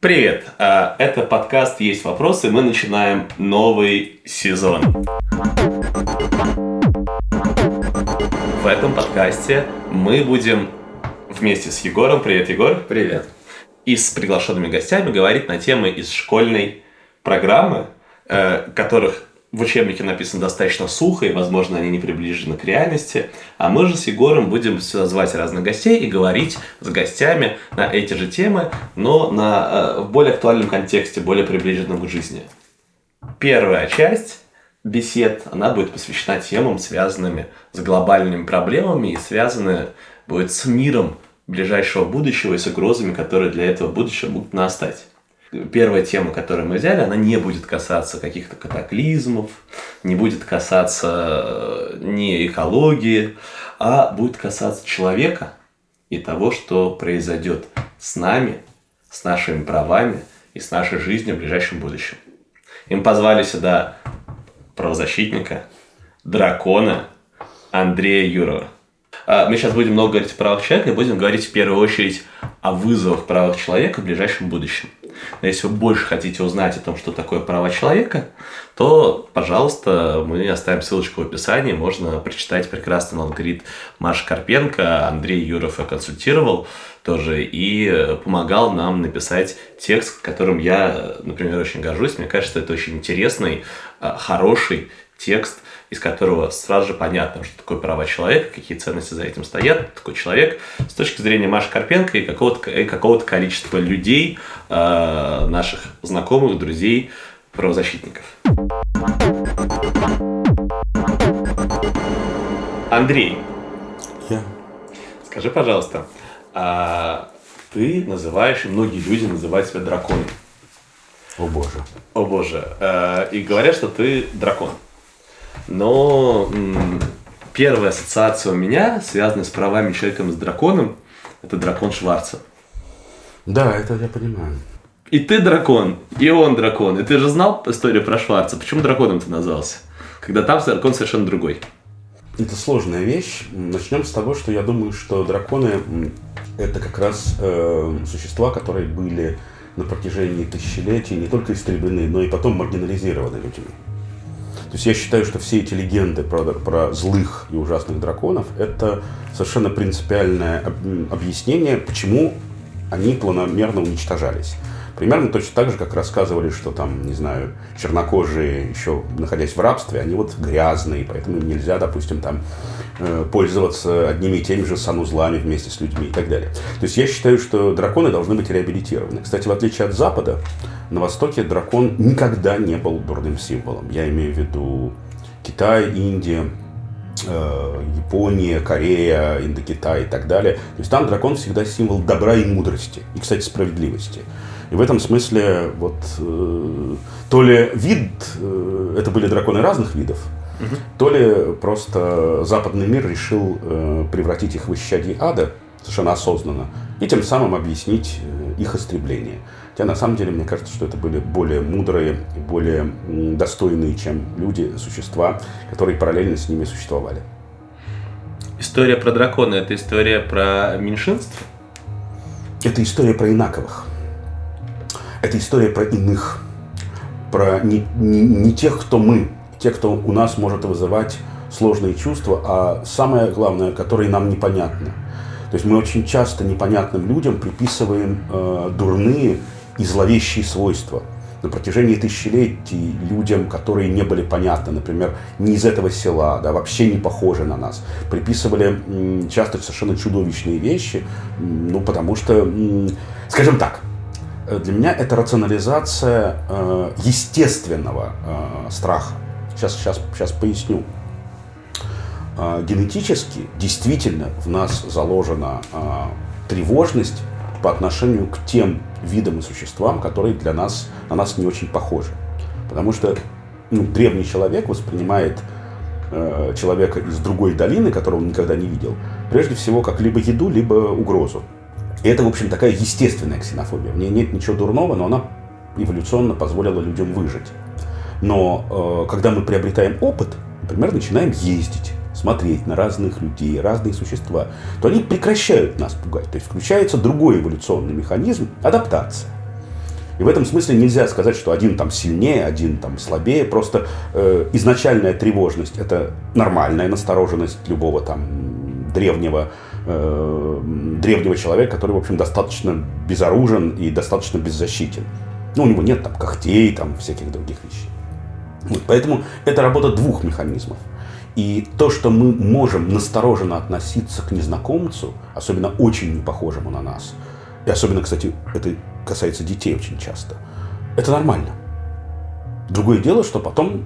Привет! А, это подкаст «Есть вопросы». Мы начинаем новый сезон. В этом подкасте мы будем вместе с Егором, привет, Егор, Привет. и с приглашенными гостями говорить на темы из школьной программы, э, которых в учебнике написано достаточно сухо, и, возможно, они не приближены к реальности. А мы же с Егором будем звать разных гостей и говорить с гостями на эти же темы, но на, э, в более актуальном контексте, более приближенном к жизни. Первая часть бесед, она будет посвящена темам, связанными с глобальными проблемами и связаны будет с миром ближайшего будущего и с угрозами, которые для этого будущего будут настать. Первая тема, которую мы взяли, она не будет касаться каких-то катаклизмов, не будет касаться э, ни экологии, а будет касаться человека и того, что произойдет с нами, с нашими правами и с нашей жизнью в ближайшем будущем. Им позвали сюда правозащитника, дракона Андрея Юрова. А, Мы сейчас будем много говорить о правах человека и будем говорить в первую очередь о вызовах правах человека в ближайшем будущем. Но если вы больше хотите узнать о том, что такое права человека, то, пожалуйста, мы оставим ссылочку в описании. Можно прочитать прекрасный лонгрид Маши Карпенко. Андрей Юров ее консультировал тоже и помогал нам написать текст, которым я, например, очень горжусь. Мне кажется, это очень интересный, а, хороший текст, из которого сразу же понятно, что такое права человека, какие ценности за этим стоят, такой человек с точки зрения Маши Карпенко и какого-то, и какого-то количества людей, э, наших знакомых, друзей, правозащитников. Андрей, Я. скажи, пожалуйста, а ты называешь, и многие люди называют себя драконом. О боже. О боже. Э, И говорят, что ты дракон. Но первая ассоциация у меня, связанная с правами человека с драконом, это дракон Шварца. Да, это я понимаю. И ты дракон, и он дракон. И ты же знал историю про Шварца. Почему драконом ты назвался? Когда там дракон совершенно другой. Это сложная вещь. Начнем с того, что я думаю, что драконы это как раз э, существа, которые были на протяжении тысячелетий не только истреблены, но и потом маргинализированы людьми. То есть я считаю, что все эти легенды про, про злых и ужасных драконов это совершенно принципиальное об- объяснение, почему они планомерно уничтожались. Примерно точно так же, как рассказывали, что там, не знаю, чернокожие, еще находясь в рабстве, они вот грязные, поэтому им нельзя, допустим, там пользоваться одними и теми же санузлами вместе с людьми и так далее. То есть я считаю, что драконы должны быть реабилитированы. Кстати, в отличие от Запада, на Востоке дракон никогда не был дурным символом. Я имею в виду Китай, Индия, э, Япония, Корея, Индокитай и так далее. То есть там дракон всегда символ добра и мудрости. И, кстати, справедливости. И в этом смысле вот э, то ли вид, э, это были драконы разных видов, то ли просто западный мир решил э, превратить их в исчадие ада совершенно осознанно и тем самым объяснить э, их истребление. Хотя на самом деле мне кажется, что это были более мудрые более достойные, чем люди, существа, которые параллельно с ними существовали. История про дракона – это история про меньшинство? Это история про инаковых. Это история про иных. Про не, не, не тех, кто мы, те, кто у нас может вызывать сложные чувства, а самое главное, которые нам непонятны. То есть мы очень часто непонятным людям приписываем э, дурные и зловещие свойства. На протяжении тысячелетий людям, которые не были понятны, например, не из этого села, да, вообще не похожи на нас, приписывали м, часто совершенно чудовищные вещи, м, ну, потому что, м, скажем так, э, для меня это рационализация э, естественного э, страха. Сейчас, сейчас, сейчас поясню. Э, генетически действительно в нас заложена э, тревожность по отношению к тем видам и существам, которые для нас, на нас не очень похожи. Потому что ну, древний человек воспринимает э, человека из другой долины, которого он никогда не видел, прежде всего как либо еду, либо угрозу. И это, в общем, такая естественная ксенофобия. В ней нет ничего дурного, но она эволюционно позволила людям выжить. Но э, когда мы приобретаем опыт, например, начинаем ездить, смотреть на разных людей, разные существа, то они прекращают нас пугать. То есть включается другой эволюционный механизм – адаптация. И в этом смысле нельзя сказать, что один там сильнее, один там слабее. Просто э, изначальная тревожность – это нормальная настороженность любого там древнего, э, древнего человека, который, в общем, достаточно безоружен и достаточно беззащитен. Ну, у него нет там когтей, там всяких других вещей. Вот, поэтому это работа двух механизмов. И то, что мы можем настороженно относиться к незнакомцу, особенно очень не похожему на нас, и особенно, кстати, это касается детей очень часто, это нормально. Другое дело, что потом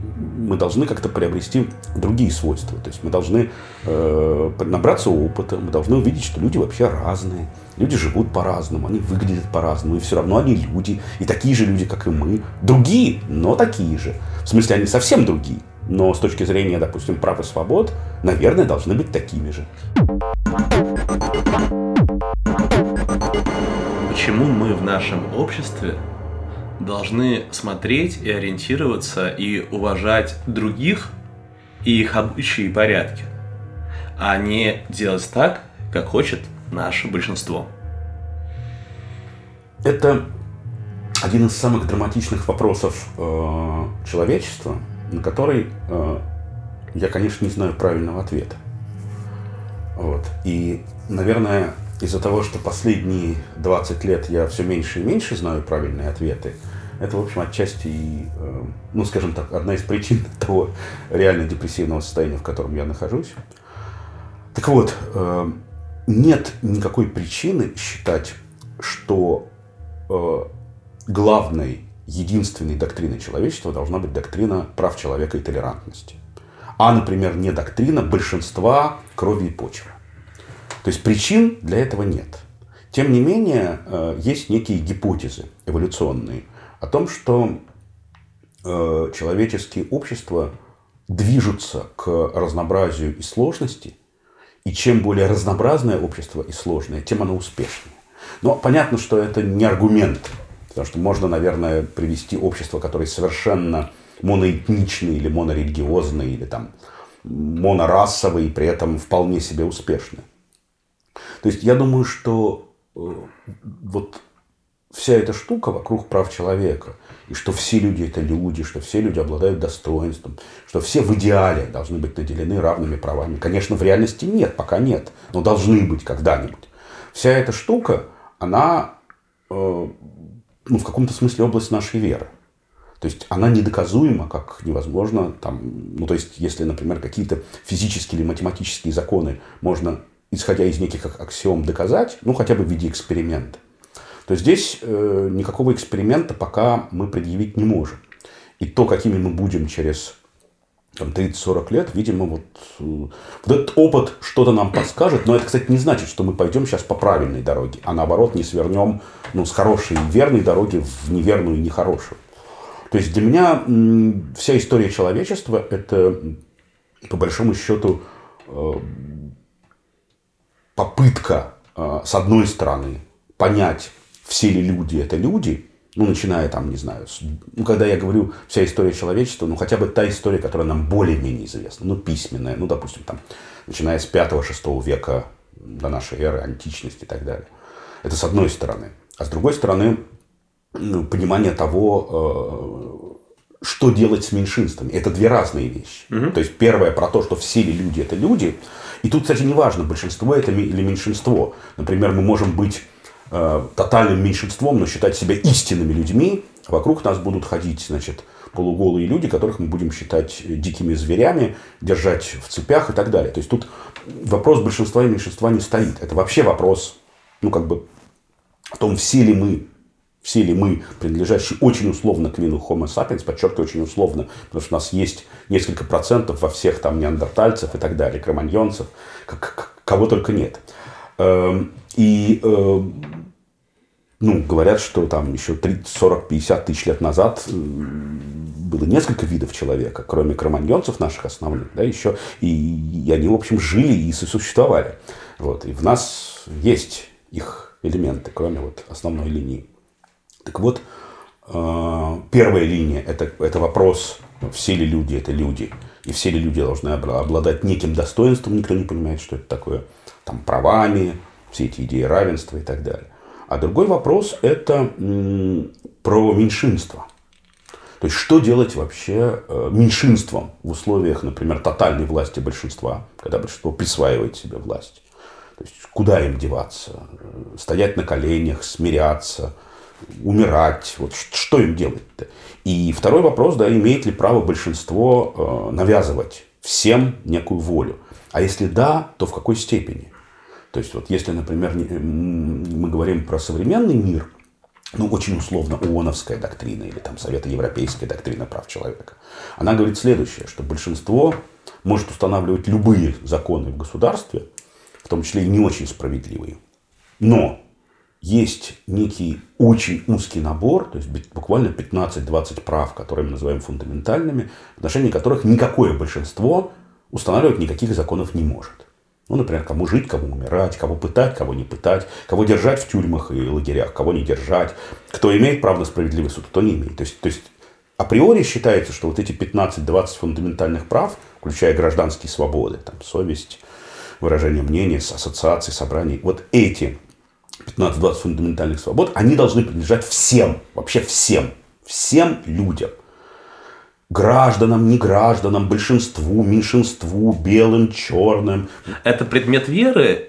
мы должны как-то приобрести другие свойства. То есть мы должны э, набраться опыта, мы должны увидеть, что люди вообще разные. Люди живут по-разному, они выглядят по-разному, и все равно они люди, и такие же люди, как и мы. Другие, но такие же. В смысле, они совсем другие. Но с точки зрения, допустим, прав и свобод, наверное, должны быть такими же. Почему мы в нашем обществе должны смотреть и ориентироваться и уважать других и их обычаи и порядки, а не делать так, как хочет наше большинство. Это один из самых драматичных вопросов э, человечества, на который э, я, конечно, не знаю правильного ответа. Вот. И, наверное, из-за того, что последние 20 лет я все меньше и меньше знаю правильные ответы, это, в общем, отчасти, и, э, ну, скажем так, одна из причин того реально депрессивного состояния, в котором я нахожусь. Так вот, э, нет никакой причины считать, что э, главной, единственной доктриной человечества должна быть доктрина прав человека и толерантности. А, например, не доктрина большинства крови и почвы. То есть причин для этого нет. Тем не менее, есть некие гипотезы эволюционные, о том, что э, человеческие общества движутся к разнообразию и сложности, и чем более разнообразное общество и сложное, тем оно успешнее. Но понятно, что это не аргумент, потому что можно, наверное, привести общество, которое совершенно моноэтничное или монорелигиозное, или там монорасовое, и при этом вполне себе успешное. То есть я думаю, что э, вот вся эта штука вокруг прав человека, и что все люди это люди, что все люди обладают достоинством, что все в идеале должны быть наделены равными правами. Конечно, в реальности нет, пока нет, но должны быть когда-нибудь. Вся эта штука, она э, ну, в каком-то смысле область нашей веры. То есть она недоказуема, как невозможно, там, ну, то есть, если, например, какие-то физические или математические законы можно, исходя из неких аксиом, доказать, ну, хотя бы в виде эксперимента, то здесь э, никакого эксперимента пока мы предъявить не можем. И то, какими мы будем через там, 30-40 лет, видимо, вот, э, вот этот опыт что-то нам подскажет. Но это, кстати, не значит, что мы пойдем сейчас по правильной дороге, а наоборот не свернем ну, с хорошей и верной дороги в неверную и нехорошую. То есть для меня вся история человечества – это, по большому счету, э, попытка, э, с одной стороны, понять все ли люди это люди, ну, начиная там, не знаю, с, ну, когда я говорю вся история человечества, ну, хотя бы та история, которая нам более-менее известна, ну, письменная, ну, допустим, там, начиная с 5-6 века до нашей эры, античности и так далее. Это с одной стороны. А с другой стороны, ну, понимание того, э, что делать с меньшинствами. Это две разные вещи. Угу. То есть, первое про то, что все ли люди это люди. И тут, кстати, не важно, большинство это или меньшинство. Например, мы можем быть Э, тотальным меньшинством, но считать себя истинными людьми. Вокруг нас будут ходить, значит, полуголые люди, которых мы будем считать дикими зверями, держать в цепях и так далее. То есть тут вопрос большинства и меньшинства не стоит. Это вообще вопрос, ну, как бы, о том, все ли мы все ли мы, принадлежащие очень условно к виду Homo sapiens, подчеркиваю, очень условно, потому что у нас есть несколько процентов во всех там неандертальцев и так далее, кроманьонцев, кого только нет. Эм, и э, ну, говорят, что там еще 30, 40, 50 тысяч лет назад э, было несколько видов человека, кроме кроманьонцев наших основных, да, еще, и, и они, в общем, жили и сосуществовали. Вот, и в нас есть их элементы, кроме вот основной линии. Так вот, э, первая линия это, – это вопрос, все ли люди – это люди, и все ли люди должны обладать неким достоинством, никто не понимает, что это такое, там, правами, все эти идеи равенства и так далее. А другой вопрос – это про меньшинство. То есть, что делать вообще э, меньшинством в условиях, например, тотальной власти большинства, когда большинство присваивает себе власть? То есть, куда им деваться? Стоять на коленях, смиряться, умирать? Вот что им делать-то? И второй вопрос, да, имеет ли право большинство э, навязывать всем некую волю? А если да, то в какой степени? То есть, вот если, например, мы говорим про современный мир – ну, очень условно, ООНовская доктрина или там Совета Европейская доктрина прав человека. Она говорит следующее, что большинство может устанавливать любые законы в государстве, в том числе и не очень справедливые. Но есть некий очень узкий набор, то есть буквально 15-20 прав, которые мы называем фундаментальными, в отношении которых никакое большинство устанавливать никаких законов не может. Ну, например, кому жить, кому умирать, кого пытать, кого не пытать, кого держать в тюрьмах и лагерях, кого не держать, кто имеет право на справедливый суд, кто не имеет. То есть, то есть априори считается, что вот эти 15-20 фундаментальных прав, включая гражданские свободы, там, совесть, выражение мнения, ассоциации, собраний, вот эти 15-20 фундаментальных свобод, они должны принадлежать всем, вообще всем, всем людям гражданам, не гражданам, большинству, меньшинству, белым, черным. Это предмет веры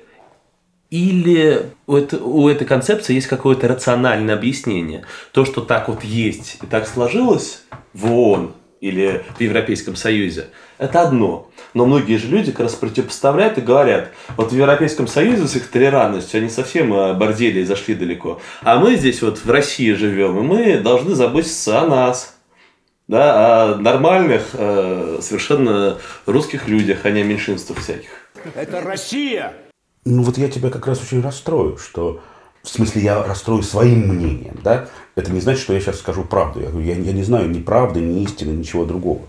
или у, это, у этой концепции есть какое-то рациональное объяснение? То, что так вот есть и так сложилось в ООН или в Европейском Союзе, это одно. Но многие же люди как раз противопоставляют и говорят, вот в Европейском Союзе с их толерантностью они совсем бордели и зашли далеко. А мы здесь вот в России живем, и мы должны заботиться о нас да, о нормальных, э, совершенно русских людях, а не о меньшинствах всяких. Это Россия! Ну вот я тебя как раз очень расстрою, что в смысле я расстрою своим мнением, да? Это не значит, что я сейчас скажу правду. Я, я, я не знаю ни правды, ни истины, ничего другого.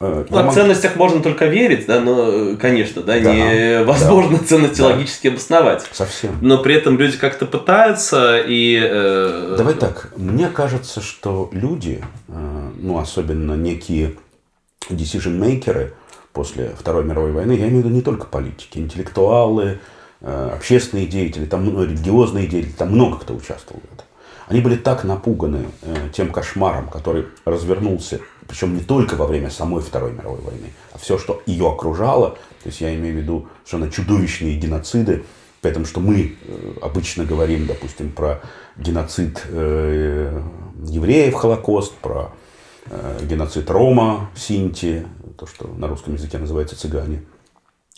Э, ну, о могу... ценностях можно только верить, да, но, конечно, да, да невозможно да, ценности да. логически обосновать. Совсем. Но при этом люди как-то пытаются и... Э... Давай так, мне кажется, что люди, э, ну, особенно некие decision-makers после Второй мировой войны, я имею в виду не только политики, интеллектуалы, э, общественные деятели, там, ну, религиозные деятели, там много кто участвовал в этом. Они были так напуганы э, тем кошмаром, который развернулся, причем не только во время самой Второй мировой войны, а все, что ее окружало. То есть я имею в виду совершенно чудовищные геноциды, Поэтому что мы э, обычно говорим, допустим, про геноцид евреев, Холокост, про геноцид Рома, Синти, то, что на русском языке называется цыгане,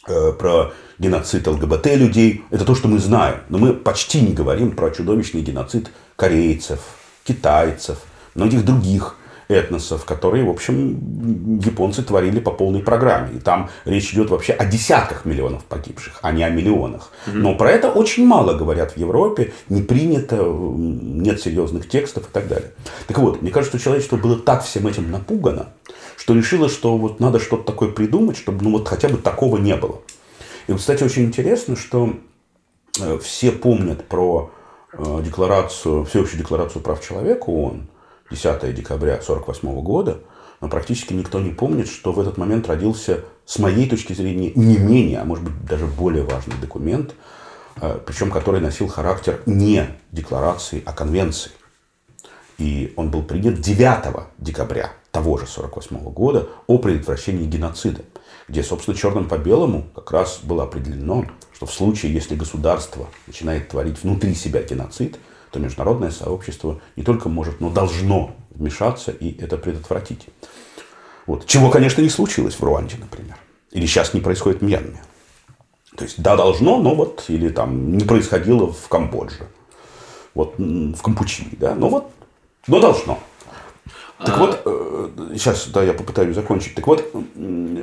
э, про геноцид ЛГБТ людей. Это то, что мы знаем. Но мы почти не говорим про чудовищный геноцид корейцев, китайцев, многих других этносов, которые, в общем, японцы творили по полной программе. И там речь идет вообще о десятках миллионов погибших, а не о миллионах. Но про это очень мало говорят в Европе, не принято, нет серьезных текстов и так далее. Так вот, мне кажется, что человечество было так всем этим напугано, что решило, что вот надо что-то такое придумать, чтобы ну вот хотя бы такого не было. И, кстати, очень интересно, что э, все помнят про Э, декларацию, всеобщую декларацию прав человека ООН 10 декабря 1948 года, но практически никто не помнит, что в этот момент родился, с моей точки зрения, не менее, а может быть даже более важный документ, э, причем который носил характер не декларации, а конвенции. И он был принят 9 декабря того же 1948 года о предотвращении геноцида, где, собственно, черным по белому как раз было определено, что в случае, если государство начинает творить внутри себя геноцид, то международное сообщество не только может, но должно вмешаться и это предотвратить. Вот. Чего, конечно, не случилось в Руанде, например. Или сейчас не происходит в Мьянме. То есть, да, должно, но вот, или там не происходило в Камбодже. Вот в Кампучии, да, но вот, но должно. Так а... вот, сейчас, э, да, я попытаюсь закончить. Так вот,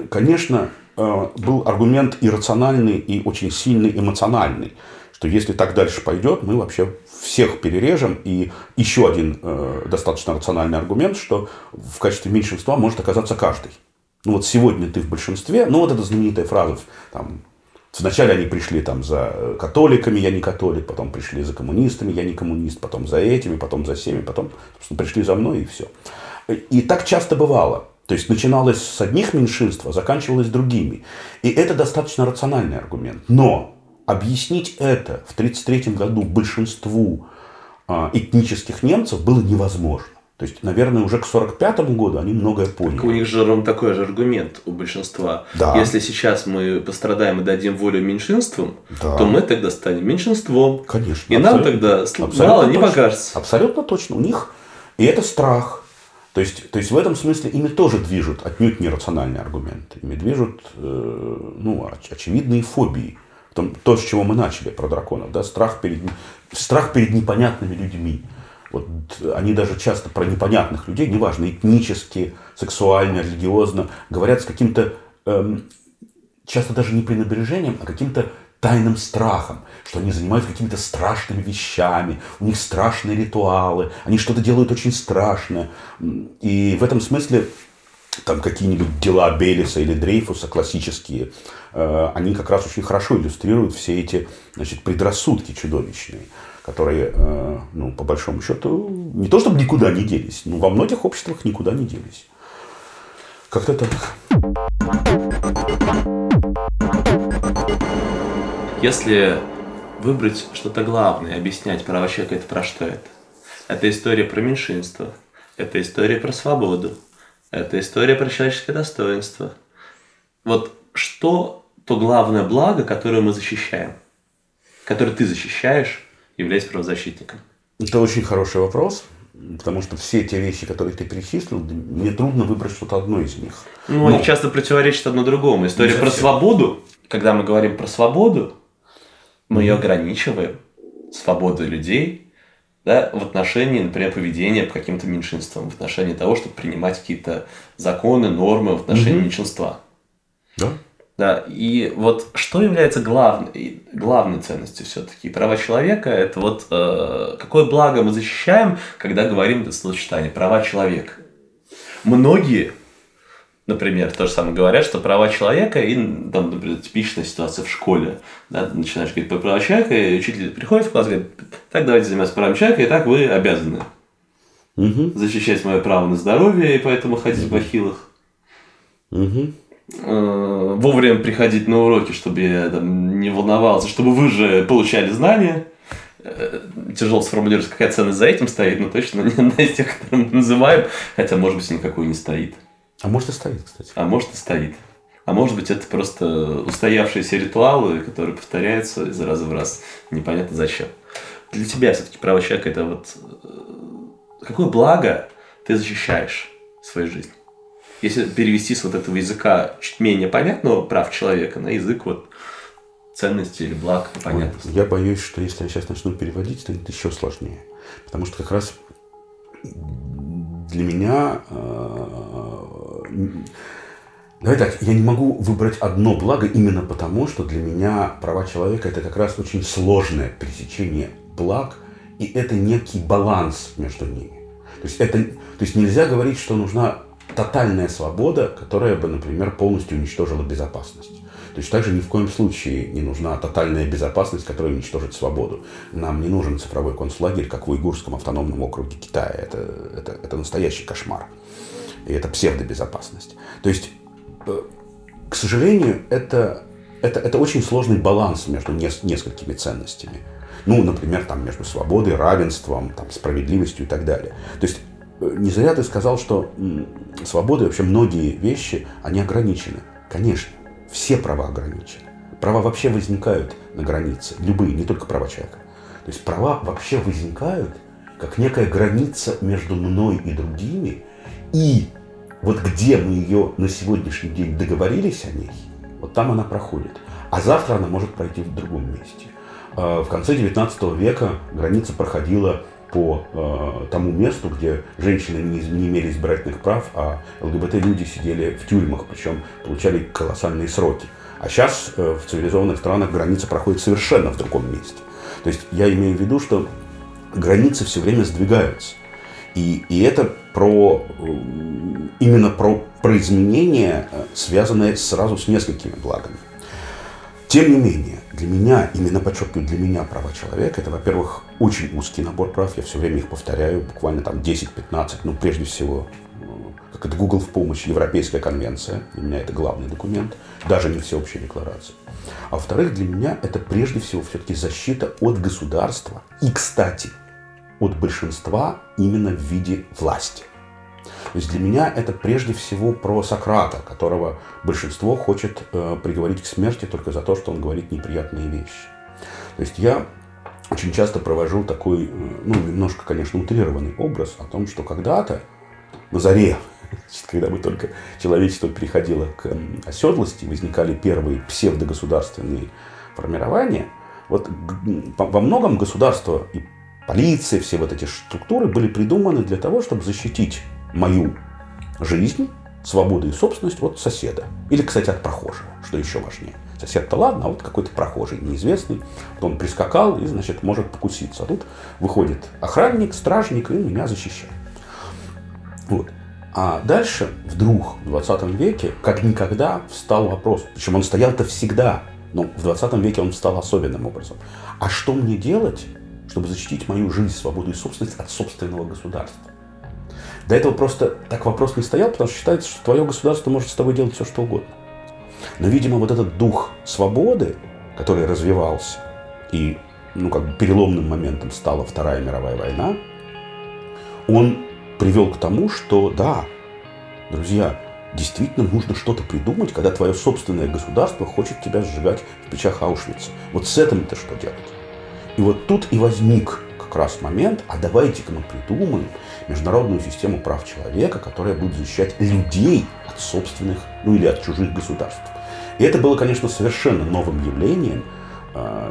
конечно, э, был аргумент иррациональный и очень сильный эмоциональный, что если так дальше пойдет, мы вообще всех перережем. И еще один э, достаточно рациональный аргумент, что в качестве меньшинства может оказаться каждый. Ну вот сегодня ты в большинстве, ну вот эта знаменитая фраза, там, Вначале они пришли там за католиками, я не католик, потом пришли за коммунистами, я не коммунист, потом за этими, потом за всеми, потом пришли за мной и все. И так часто бывало. То есть начиналось с одних меньшинств, а заканчивалось другими. И это достаточно рациональный аргумент. Но объяснить это в 1933 году большинству а, этнических немцев было невозможно. То есть, наверное, уже к 1945 году они многое поняли. У них же ровно такой же аргумент у большинства. Да. Если сейчас мы пострадаем и дадим волю меньшинствам, Да. то мы тогда станем меньшинством. Конечно. И нам тогда абсолютно мало не точно. покажется. Абсолютно точно. У них и это страх. То есть, то есть в этом смысле ими тоже движут отнюдь нерациональные аргументы. Ими движут э, ну, оч- очевидные фобии. То, с чего мы начали про драконов. Да? Страх, перед, страх перед непонятными людьми. Вот они даже часто про непонятных людей, неважно, этнически, сексуально, религиозно, говорят с каким-то эм, часто даже не пренебрежением, а каким-то тайным страхом, что они занимаются какими-то страшными вещами, у них страшные ритуалы, они что-то делают очень страшное. И в этом смысле там какие-нибудь дела Белиса или Дрейфуса классические, э, они как раз очень хорошо иллюстрируют все эти значит, предрассудки чудовищные, которые, э, ну, по большому счету, не то чтобы никуда не делись, но во многих обществах никуда не делись. Как-то так. Если выбрать что-то главное, объяснять права человека, это про что это? Это история про меньшинство, это история про свободу, это история про человеческое достоинство. Вот что то главное благо, которое мы защищаем, которое ты защищаешь, являясь правозащитником? Это очень хороший вопрос, потому что все те вещи, которые ты перечислил, мне трудно выбрать что-то одно из них. Ну, они часто противоречат одно другому. История про свободу, когда мы говорим про свободу, мы ее ограничиваем, свободу людей, да, в отношении, например, поведения по каким-то меньшинствам, в отношении того, чтобы принимать какие-то законы, нормы в отношении меньшинства. Да? Да, и вот что является главной, главной ценностью все-таки права человека, это вот э, какое благо мы защищаем, когда говорим это словосочетание права человека. Многие, например, то же самое говорят, что права человека, и там, например, типичная ситуация в школе, да, ты начинаешь говорить про права человека, и учитель приходит в класс и говорит, так давайте заниматься правами человека, и так вы обязаны Мгм. защищать мое право на здоровье, и поэтому ходить в бахилах э, вовремя приходить на уроки, чтобы я там, не волновался, чтобы вы же получали знания. Э, Тяжело сформулировать, какая ценность за этим стоит, но точно не одна из тех, которые мы называем, хотя, может быть, никакой не стоит. А может и стоит, кстати. А может и стоит. А может быть, это просто устоявшиеся ритуалы, которые повторяются из раза в раз. Непонятно зачем. Для тебя все-таки право человека это вот э, какое благо ты защищаешь в своей жизни? Если перевести с вот этого языка чуть менее понятного прав человека на язык вот ценности или благ и понятности. Я боюсь, что если я сейчас начну переводить, станет еще сложнее. Потому что как раз для меня... Давай так, я не могу выбрать одно благо именно потому, что для меня права человека это как раз очень сложное пересечение благ, и это некий баланс между ними. То есть, это, то есть нельзя говорить, что нужна тотальная свобода, которая бы, например, полностью уничтожила безопасность. То есть также ни в коем случае не нужна тотальная безопасность, которая уничтожит свободу. Нам не нужен цифровой концлагерь, как в Уйгурском автономном округе Китая. Это, это, это настоящий кошмар. И это псевдобезопасность. То есть, э, к сожалению, это, это, это очень сложный баланс между нес- несколькими ценностями. Ну, например, там, между свободой, равенством, там, справедливостью и так далее. То есть, э, не зря ты сказал, что и вообще многие вещи, они ограничены. Конечно, все права ограничены. Права вообще возникают на границе. Любые, не только права человека. То есть права вообще возникают как некая граница между мной и другими. И вот где мы ее на сегодняшний день договорились о ней, вот там она проходит. А завтра она может пройти в другом месте. Э, В конце 19 века граница проходила по э, тому месту, где женщины не, не имели избирательных прав, а ЛГБТ-люди сидели в тюрьмах, причем получали колоссальные сроки. А сейчас в цивилизованных странах граница проходит совершенно в другом месте. То есть я имею в виду, что границы все время сдвигаются. И, и это про, э, именно про, про изменения, э, связанные сразу с несколькими благами. Тем не менее, для меня, именно подчеркиваю, для меня права человека, это, во-первых, очень узкий набор прав, я все время их повторяю, буквально там 10-15, ну, прежде всего, э, как это Google в помощь, Европейская конвенция, для меня это главный документ, даже не всеобщая декларация. А во-вторых, для меня это прежде всего все-таки защита от государства. И, кстати, от большинства именно в виде власти. То есть для меня это прежде всего про Сократа, которого большинство хочет э, приговорить к смерти только за то, что он говорит неприятные вещи. То есть я очень часто провожу такой, э, ну, немножко, конечно, утрированный образ о том, что когда-то, на заре, когда мы только человечество переходило к оседлости, возникали первые псевдогосударственные формирования, вот во многом государство и полиция, все вот эти структуры были придуманы для того, чтобы защитить мою жизнь, свободу и собственность от соседа. Или, кстати, от прохожего, что еще важнее. Сосед-то ладно, а вот какой-то прохожий неизвестный, вот он прискакал и, значит, может покуситься. А тут выходит охранник, стражник и меня защищает. Вот. А дальше вдруг в 20 веке, как никогда, встал вопрос, причем он стоял-то всегда, но в 20 веке он встал особенным образом. А что мне делать, чтобы защитить мою жизнь, свободу и собственность от собственного государства? До этого просто так вопрос не стоял, потому что считается, что твое государство может с тобой делать все, что угодно. Но, видимо, вот этот дух свободы, который развивался, и ну, как бы переломным моментом стала Вторая мировая война, он привел к тому, что да, друзья, действительно нужно что-то придумать, когда твое собственное государство хочет тебя сжигать в печах Аушвица. Вот с этим-то что делать? И вот тут и возник как раз момент, а давайте-ка мы придумаем международную систему прав человека, которая будет защищать людей от собственных, ну или от чужих государств. И это было, конечно, совершенно новым явлением,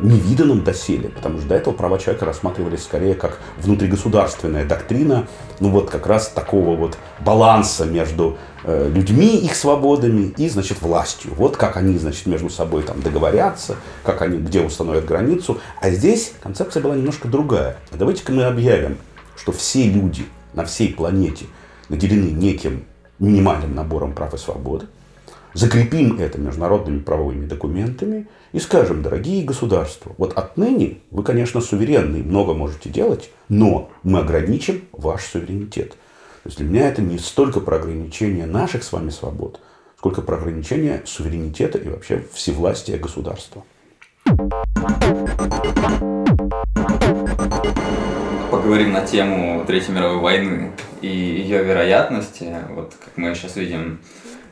невиданным доселе, потому что до этого права человека рассматривались скорее как внутригосударственная доктрина, ну вот как раз такого вот баланса между э, людьми, их свободами и, значит, властью. Вот как они, значит, между собой там договорятся, как они, где установят границу. А здесь концепция была немножко другая. Давайте-ка мы объявим, что все люди на всей планете наделены неким минимальным набором прав и свободы, закрепим это международными правовыми документами и скажем, дорогие государства, вот отныне вы, конечно, суверенны, много можете делать, но мы ограничим ваш суверенитет. То есть для меня это не столько про ограничение наших с вами свобод, сколько про ограничение суверенитета и вообще всевластия государства. Поговорим на тему Третьей мировой войны и ее вероятности. Вот как мы сейчас видим,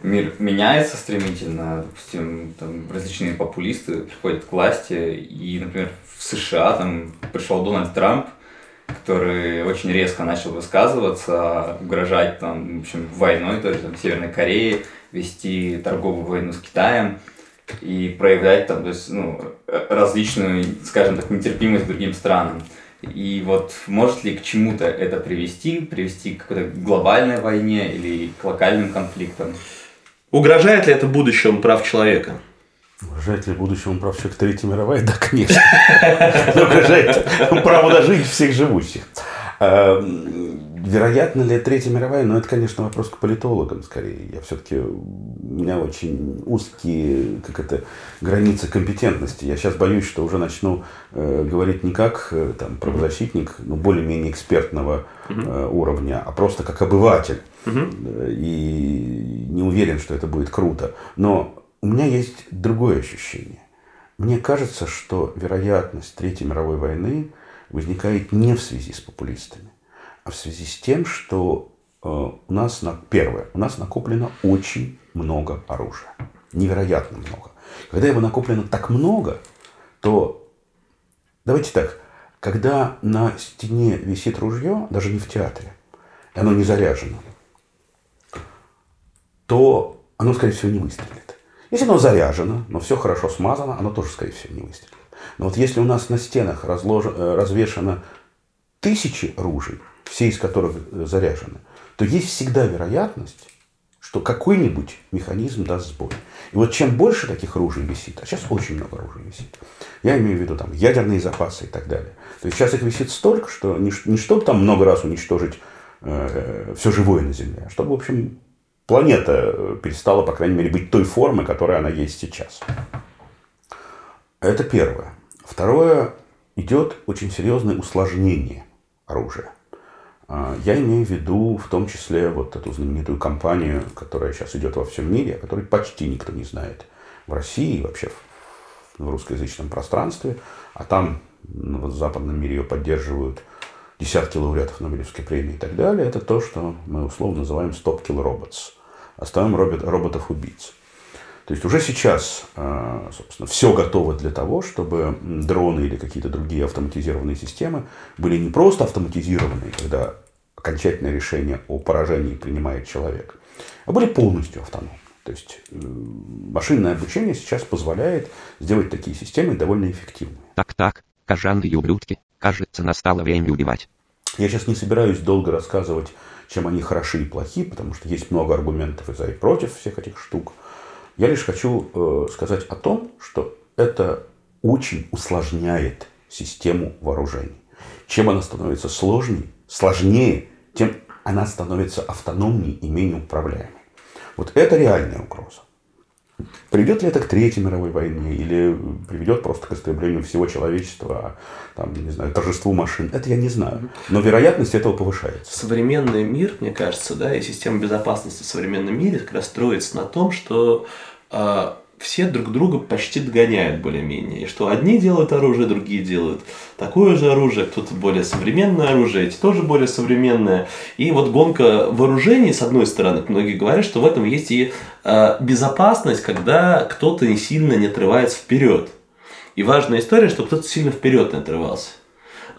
мир меняется стремительно, допустим, там различные популисты приходят к власти, и, например, в США там пришел Дональд Трамп, который очень резко начал высказываться, угрожать там, в общем, войной, то есть там, Северной Корее, вести торговую войну с Китаем и проявлять там, то есть, ну, различную, скажем так, нетерпимость к другим странам. И вот может ли к чему-то это привести, привести к какой-то глобальной войне или к локальным конфликтам? Угрожает ли это будущему прав человека? Угрожает ли будущему прав человека Третья мировая? Да, конечно. Угрожает право дожить всех живущих. Эм, вероятно ли Третья мировая? Но ну, это, конечно, вопрос к политологам скорее. Я все-таки, у меня очень узкие, как это, границы компетентности. Я сейчас боюсь, что уже начну э, говорить не как э, там, правозащитник, но более-менее экспертного э, уровня, а просто как обыватель угу. и не уверен, что это будет круто. Но у меня есть другое ощущение. Мне кажется, что вероятность Третьей мировой войны возникает не в связи с популистами, а в связи с тем, что э, у нас, на, первое, у нас накоплено очень много оружия. Невероятно много. Когда его накоплено так много, то давайте так, когда на стене висит ружье, даже не в театре, и оно не заряжено, то оно, скорее всего, не выстрелит. Если оно заряжено, но все хорошо смазано, оно тоже, скорее всего, не выстрелит. Но вот если у нас на стенах разлож... Э, развешано тысячи ружей, все из которых э, заряжены, то есть всегда вероятность, что какой-нибудь механизм даст сбой. И вот чем больше таких ружей висит, а сейчас очень много ружей висит, я имею в виду там ядерные запасы и так далее. То есть сейчас их висит столько, что не, не чтобы там много раз уничтожить э, все живое на Земле, а чтобы, в общем, планета э, перестала, по крайней мере, быть той формы, которой она есть сейчас. Это первое. Второе, идет очень серьезное усложнение оружия. А, я имею в виду в том числе вот эту знаменитую кампанию, которая сейчас идет во всем мире, о которой почти никто не знает в России вообще в русскоязычном пространстве. А там ну, в западном мире ее поддерживают десятки лауреатов Нобелевской премии и так далее, это то, что мы условно называем stop kill robots. Оставим робот, роботов-убийц. То есть уже сейчас, а, собственно, все готово для того, чтобы дроны или какие-то другие автоматизированные системы были не просто автоматизированы, когда окончательное решение о поражении принимает человек, а были полностью автономны. То есть машинное обучение сейчас позволяет сделать такие системы довольно эффективными. Так-так, кожанды и ублюдки, кажется, настало время убивать. Я сейчас не собираюсь долго рассказывать, чем они хороши и плохи, потому что есть много аргументов и за, и против всех этих штук. Я лишь хочу э, сказать о том, что это очень усложняет систему вооружений. Чем она становится сложнее, сложнее, тем она становится автономнее и менее управляемой. Вот это реальная угроза. Приведет ли это к Третьей мировой войне или приведет просто к истреблению всего человечества, там, не знаю, торжеству машин, это я не знаю. Но вероятность этого повышается. Современный мир, мне кажется, да, и система безопасности в современном мире как раз строится на том, что э, все друг друга почти догоняют более-менее. И что одни делают оружие, другие делают такое же оружие, кто-то более современное оружие, эти тоже более современное. И вот гонка вооружений, с одной стороны, многие говорят, что в этом есть и э, безопасность, когда кто-то не сильно не отрывается вперед. И важная история, что кто-то сильно вперед не отрывался.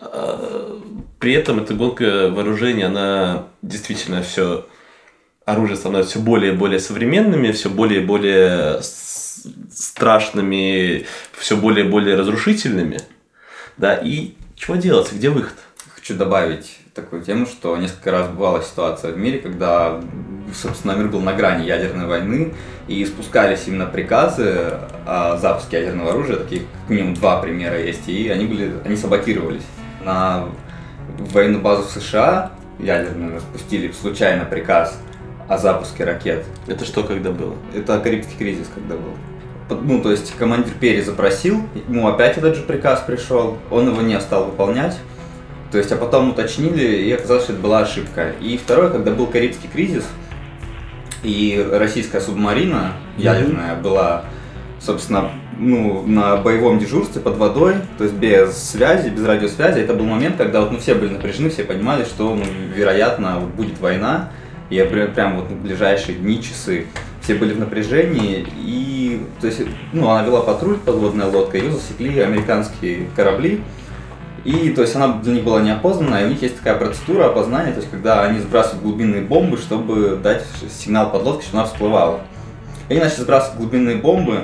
Э, при этом эта гонка вооружений, она действительно все оружие становится все более и более современными, все более и более страшными, все более и более разрушительными. Да, и чего делать, где выход? Хочу добавить такую тему, что несколько раз бывала ситуация в мире, когда, собственно, мир был на грани ядерной войны, и спускались именно приказы о запуске ядерного оружия, таких как минимум два примера есть, и они, были, они саботировались. На военную базу США ядерную спустили случайно приказ о запуске ракет. Это что когда было? Это Карибский кризис когда был ну, то есть командир Перри запросил, ему опять этот же приказ пришел, он его не стал выполнять. То есть, а потом уточнили, и оказалось, что это была ошибка. И второе, когда был Карибский кризис, и российская субмарина ядерная mm-hmm. была, собственно, ну, на боевом дежурстве под водой, то есть без связи, без радиосвязи. Это был момент, когда вот, ну, все были напряжены, все понимали, что, ну, вероятно, будет война. Я прям, прям вот ближайшие дни, часы все были в напряжении, и то есть, ну, она вела патруль, подводная лодка, ее засекли американские корабли, и то есть она для них была неопознанная, и у них есть такая процедура опознания, то есть когда они сбрасывают глубинные бомбы, чтобы дать сигнал подлодке, что она всплывала. И они начали сбрасывать глубинные бомбы,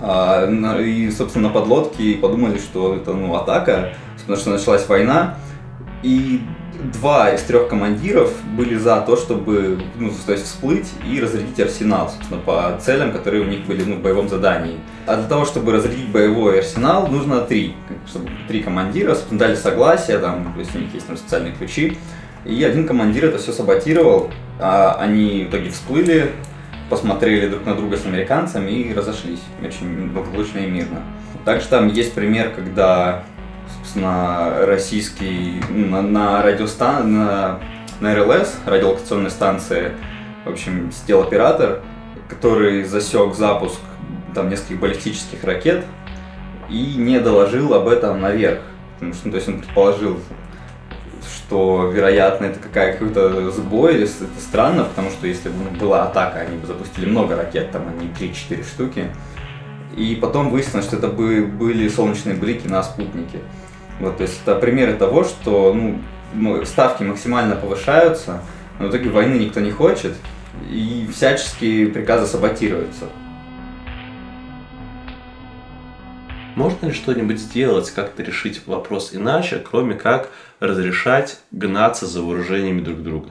а, и, собственно, на подлодке подумали, что это ну, атака, потому что началась война. И два из трех командиров были за то, чтобы ну, то есть всплыть и разрядить арсенал, собственно, по целям, которые у них были ну, в боевом задании. А для того, чтобы разрядить боевой арсенал, нужно три, чтобы три командира, собственно, дали согласие, там, то у них есть там специальные ключи, и один командир это все саботировал, а они в итоге всплыли, посмотрели друг на друга с американцами и разошлись очень благополучно и мирно. Также там есть пример, когда собственно, российский, на, на радиостан, на, на РЛС, радиолокационной станции, в общем, сидел оператор, который засек запуск там нескольких баллистических ракет и не доложил об этом наверх. Потому что, ну, то есть он предположил, что, вероятно, это какая, какой-то сбой, или это странно, потому что если бы была атака, они бы запустили много ракет, там они 3-4 штуки. И потом выяснилось, что это были солнечные блики на спутнике. Вот, то есть это примеры того, что ну, ставки максимально повышаются, но в итоге войны никто не хочет, и всяческие приказы саботируются. Можно ли что-нибудь сделать, как-то решить вопрос иначе, кроме как разрешать гнаться за вооружениями друг друга?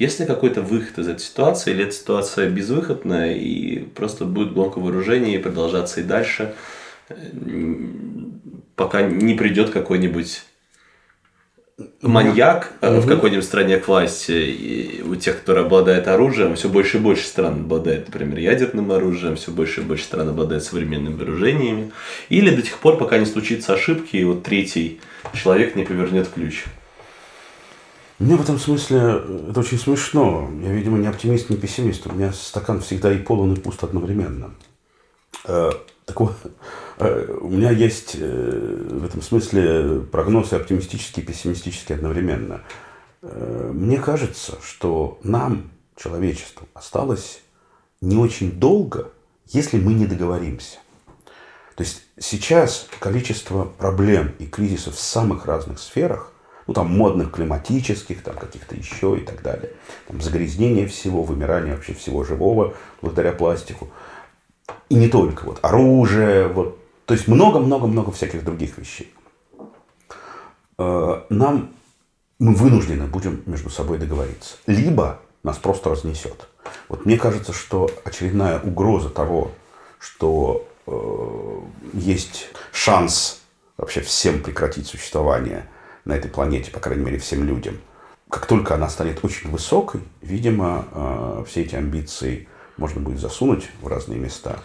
Есть ли какой-то выход из этой ситуации, или эта ситуация безвыходная, и просто будет гонка вооружений продолжаться и дальше, пока не придет какой-нибудь маньяк угу. в какой-нибудь стране к власти, и у тех, кто обладает оружием, все больше и больше стран обладает, например, ядерным оружием, все больше и больше стран обладает современными вооружениями. Или до тех пор, пока не случится ошибки, и вот третий человек не повернет ключ. Мне в этом смысле это очень смешно. Я, видимо, не оптимист, не пессимист. У меня стакан всегда и полон, и пуст одновременно. Э, так вот, Э, у меня есть э, в этом смысле прогнозы оптимистические и пессимистические одновременно. Э, мне кажется, что нам, человечеству, осталось не очень долго, если мы не договоримся. То есть сейчас количество проблем и кризисов в самых разных сферах, ну там модных, климатических, там каких-то еще и так далее, там загрязнение всего, вымирание вообще всего живого благодаря пластику, и не только, вот оружие, вот, то есть много-много-много всяких других вещей. Э, нам мы вынуждены будем между собой договориться. Либо нас просто разнесет. Вот мне кажется, что очередная угроза того, что Э, есть шанс вообще всем прекратить существование на этой планете, по крайней мере, всем людям. Как только она станет очень высокой, видимо, э, все эти амбиции можно будет засунуть в разные места.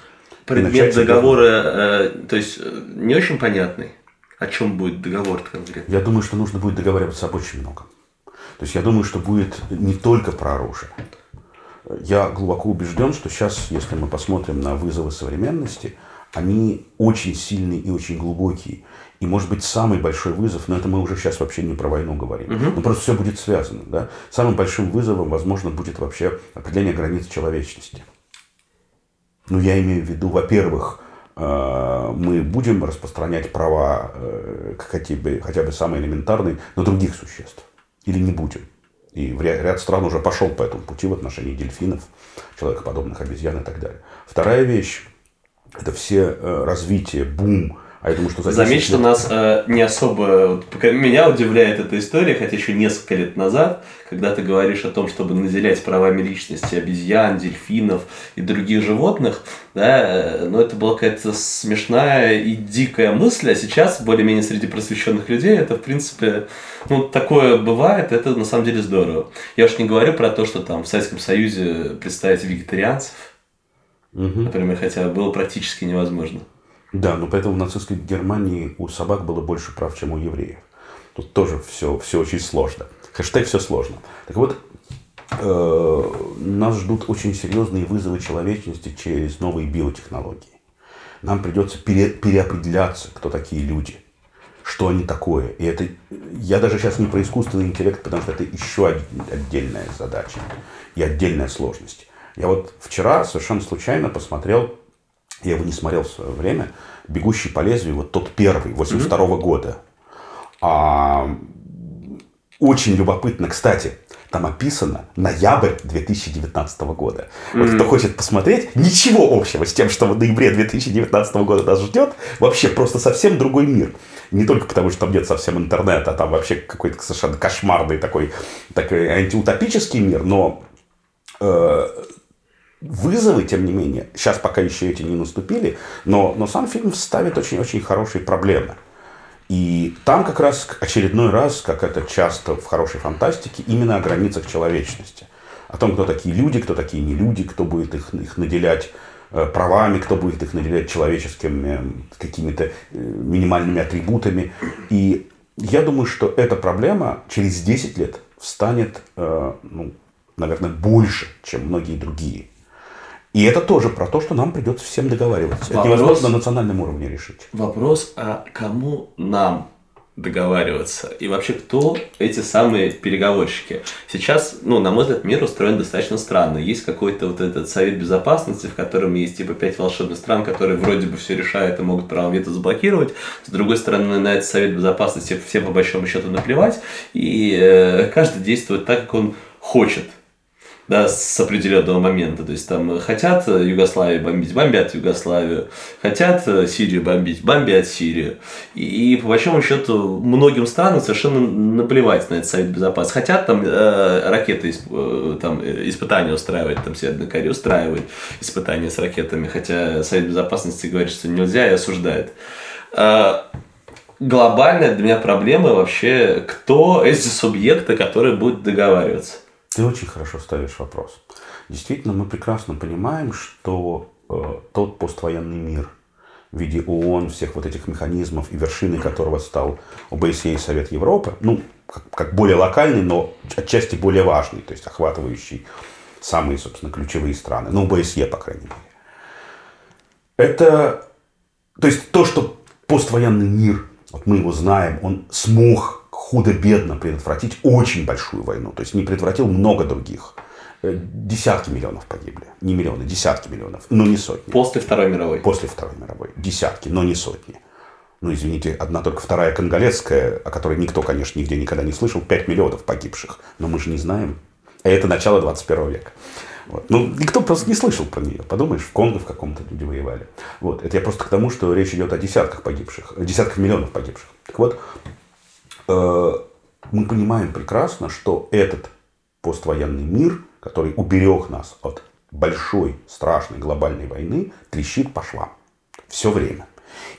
Предмет договора, э, то есть не очень понятный. О чем будет договор конкретно? Я думаю, что нужно будет договариваться об очень многом. То есть я думаю, что будет не только про оружие. Я глубоко убежден, что сейчас, если мы посмотрим на вызовы современности, они очень сильные и очень глубокие. И, может быть, самый большой вызов, но это мы уже сейчас вообще не про войну говорим, угу. но просто все будет связано. Да? Самым большим вызовом, возможно, будет вообще определение границ человечности. Ну, я имею в виду, во-первых, э, мы будем распространять права, э, хотя бы, хотя бы самые элементарные, на других существ. Или не будем. И ряд стран уже пошел по этому пути в отношении дельфинов, человекоподобных обезьян и так далее. Вторая вещь это все э, развитие, бум. А я думаю, что за Заметь, что нас э, не особо... Меня удивляет эта история, хотя еще несколько лет назад, когда ты говоришь о том, чтобы наделять правами личности обезьян, дельфинов и других животных, да, э, но это была какая-то смешная и дикая мысль, а сейчас более-менее среди просвещенных людей это, в принципе, ну, такое бывает, это на самом деле здорово. Я уж не говорю про то, что там в Советском Союзе представить вегетарианцев, Угу. Например, хотя было практически невозможно. Да, но поэтому в нацистской Германии у собак было больше прав, чем у евреев. Тут тоже все, все очень сложно. Хэштег все сложно. Так вот, э, нас ждут очень серьезные вызовы человечности через новые биотехнологии. Нам придется пере, переопределяться, кто такие люди, что они такое. И это я даже сейчас не про искусственный интеллект, потому что это еще отдельная задача и отдельная сложность. Я вот вчера совершенно случайно посмотрел, я его не смотрел в свое время, «Бегущий по лезвию», вот тот первый, 82 -го года. А, очень любопытно, кстати, там описано ноябрь 2019 года. Вот кто хочет посмотреть, ничего общего с тем, что в ноябре 2019 года нас ждет, вообще просто совсем другой мир. Не только потому, что там нет совсем интернета, а там вообще какой-то совершенно кошмарный такой, такой антиутопический мир, но э, вызовы, тем не менее, сейчас пока еще эти не наступили, но, но сам фильм ставит очень-очень хорошие проблемы. И там как раз очередной раз, как это часто в хорошей фантастике, именно о границах человечности. О том, кто такие люди, кто такие не люди, кто будет их, их наделять э, правами, кто будет их наделять человеческими какими-то э, минимальными атрибутами. И я думаю, что эта проблема через 10 лет станет, э, ну, наверное, больше, чем многие другие. И это тоже про то, что нам придется всем договариваться. Вопрос, это невозможно на национальном уровне решить. Вопрос, а кому нам договариваться? И вообще, кто эти самые переговорщики? Сейчас, ну, на мой взгляд, мир устроен достаточно странно. Есть какой-то вот этот совет безопасности, в котором есть типа пять волшебных стран, которые вроде бы все решают и могут право вето заблокировать. С другой стороны, на этот совет безопасности всем по большому счету наплевать. И э, каждый действует так, как он хочет да, с определенного момента. То есть там хотят Югославию бомбить, бомбят Югославию, хотят Сирию бомбить, бомбят Сирию. И, и по большому счету многим странам совершенно наплевать на этот Совет Безопасности. Хотят там э, ракеты, э, там, испытания устраивать, там Северная Корея устраивает испытания с ракетами, хотя Совет Безопасности говорит, что нельзя и осуждает. Э, глобальная для меня проблема вообще, кто эти субъекты, которые будут договариваться. Ты очень хорошо ставишь вопрос. Действительно, мы прекрасно понимаем, что э, тот поствоенный мир в виде ООН, всех вот этих механизмов и вершиной которого стал ОБСЕ и Совет Европы, ну, как, как более локальный, но отчасти более важный, то есть охватывающий самые, собственно, ключевые страны, ну, ОБСЕ, по крайней мере. Это То есть то, что поствоенный мир, вот мы его знаем, он смог худо-бедно предотвратить очень большую войну. То есть не предотвратил много других. Э, Десятки миллионов погибли. Не миллионы, десятки миллионов, но не сотни. После Второй мировой. После Второй мировой. Десятки, но не сотни. Ну, извините, одна только вторая конголезская, о которой никто, конечно, нигде никогда не слышал, 5 миллионов погибших. Но мы же не знаем. А это начало 21 века. Вот. Ну, никто просто не слышал про нее. Подумаешь, в Конго в каком-то люди воевали. Вот. Это я просто к тому, что речь идет о десятках погибших, десятках миллионов погибших. Так вот, мы понимаем прекрасно, что этот поствоенный мир, который уберег нас от большой, страшной глобальной войны, трещит по швам. Все время.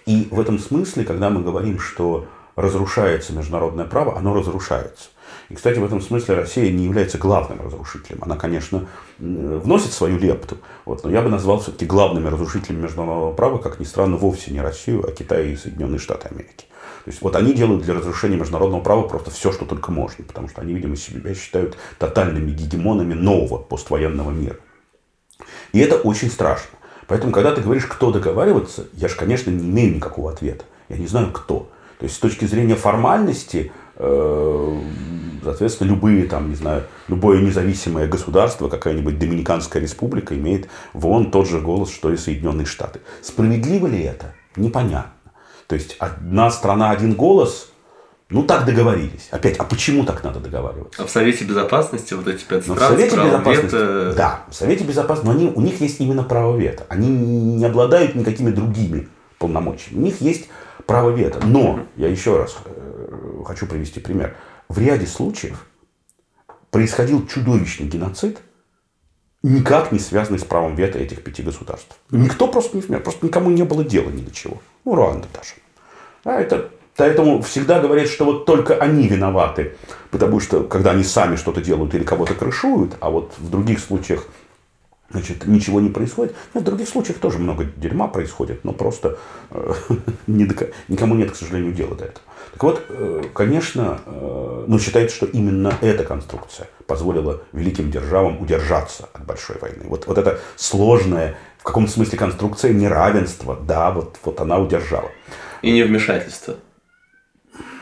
И в этом смысле, когда мы говорим, что разрушается международное право, оно разрушается. И, кстати, в этом смысле Россия не является главным разрушителем. Она, конечно, вносит свою лепту, вот, но я бы назвал все-таки главными разрушителями международного права, как ни странно, вовсе не Россию, а Китай и Соединенные Штаты Америки. То есть вот они делают для разрушения международного права просто все, что только можно, потому что они, видимо, себя считают тотальными гегемонами нового поствоенного мира. И это очень страшно. Поэтому, когда ты говоришь, кто договариваться, я же, конечно, не имею никакого ответа. Я не знаю, кто. То есть, с точки зрения формальности, э, соответственно, любые, там, не знаю, любое независимое государство, какая-нибудь Доминиканская республика имеет вон тот же голос, что и Соединенные Штаты. Справедливо ли это? Непонятно. То есть, одна страна, один голос, ну, так договорились. Опять, а почему так надо договариваться? А в Совете Безопасности вот эти пять Но стран в Совете с правом Безопасности, вето- да, в Совете Безопасности, но они, у них есть именно право вето. Они не обладают никакими другими полномочиями. У них есть право вето. Но, я еще раз э, хочу привести пример. В ряде случаев происходил чудовищный геноцид, никак не связанный с правом вето этих пяти государств. Никто просто не вмешивался, просто никому не было дела ни до чего. Ну, Руанда даже. А это Поэтому всегда говорят, что вот только они виноваты, потому что когда они сами что-то делают или кого-то крышуют, а вот в других случаях значит, ничего не происходит. Нет, в других случаях тоже много дерьма происходит, но просто э, никому нет, к сожалению, дела до этого. Так вот, э, конечно, э, ну, считается, что именно эта конструкция позволила великим державам удержаться от большой войны. Вот, вот эта сложная, в каком-то смысле, конструкция неравенства, да, вот, вот она удержала. и невмешательство.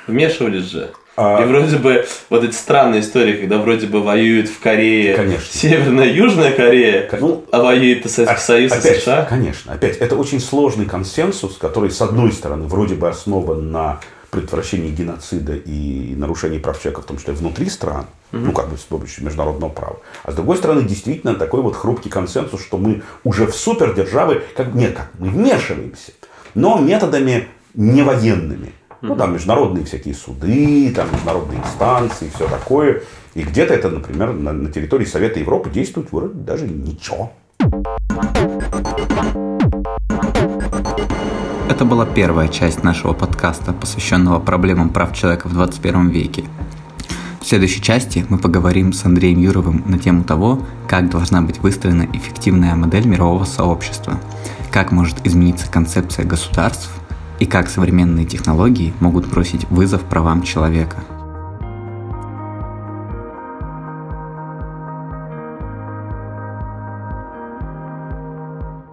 Вмешивались же. А- И вроде бы вот эти странные истории, когда вроде бы воюют в Корее Конечно. Северная Южная Корея, Ну, а воюет Советский Союз и опять, США. Конечно, опять, это очень сложный консенсус, который, с одной стороны, вроде бы основан на предотвращении геноцида и нарушении прав человека, в том числе внутри стран, ну, как бы с помощью международного права. А с другой стороны, действительно такой вот хрупкий консенсус, что мы уже в супердержавы, как, нет, как мы вмешиваемся, но методами не военными. Ну, там международные всякие суды, там международные инстанции, все такое. И где-то это, например, на, на территории Совета Европы действует вроде даже ничего. Это была первая часть нашего подкаста, посвященного проблемам прав человека в 21 веке. В следующей части мы поговорим с Андреем Юровым на тему того, как должна быть выстроена эффективная модель мирового сообщества, как может измениться концепция государств и как современные технологии могут бросить вызов правам человека –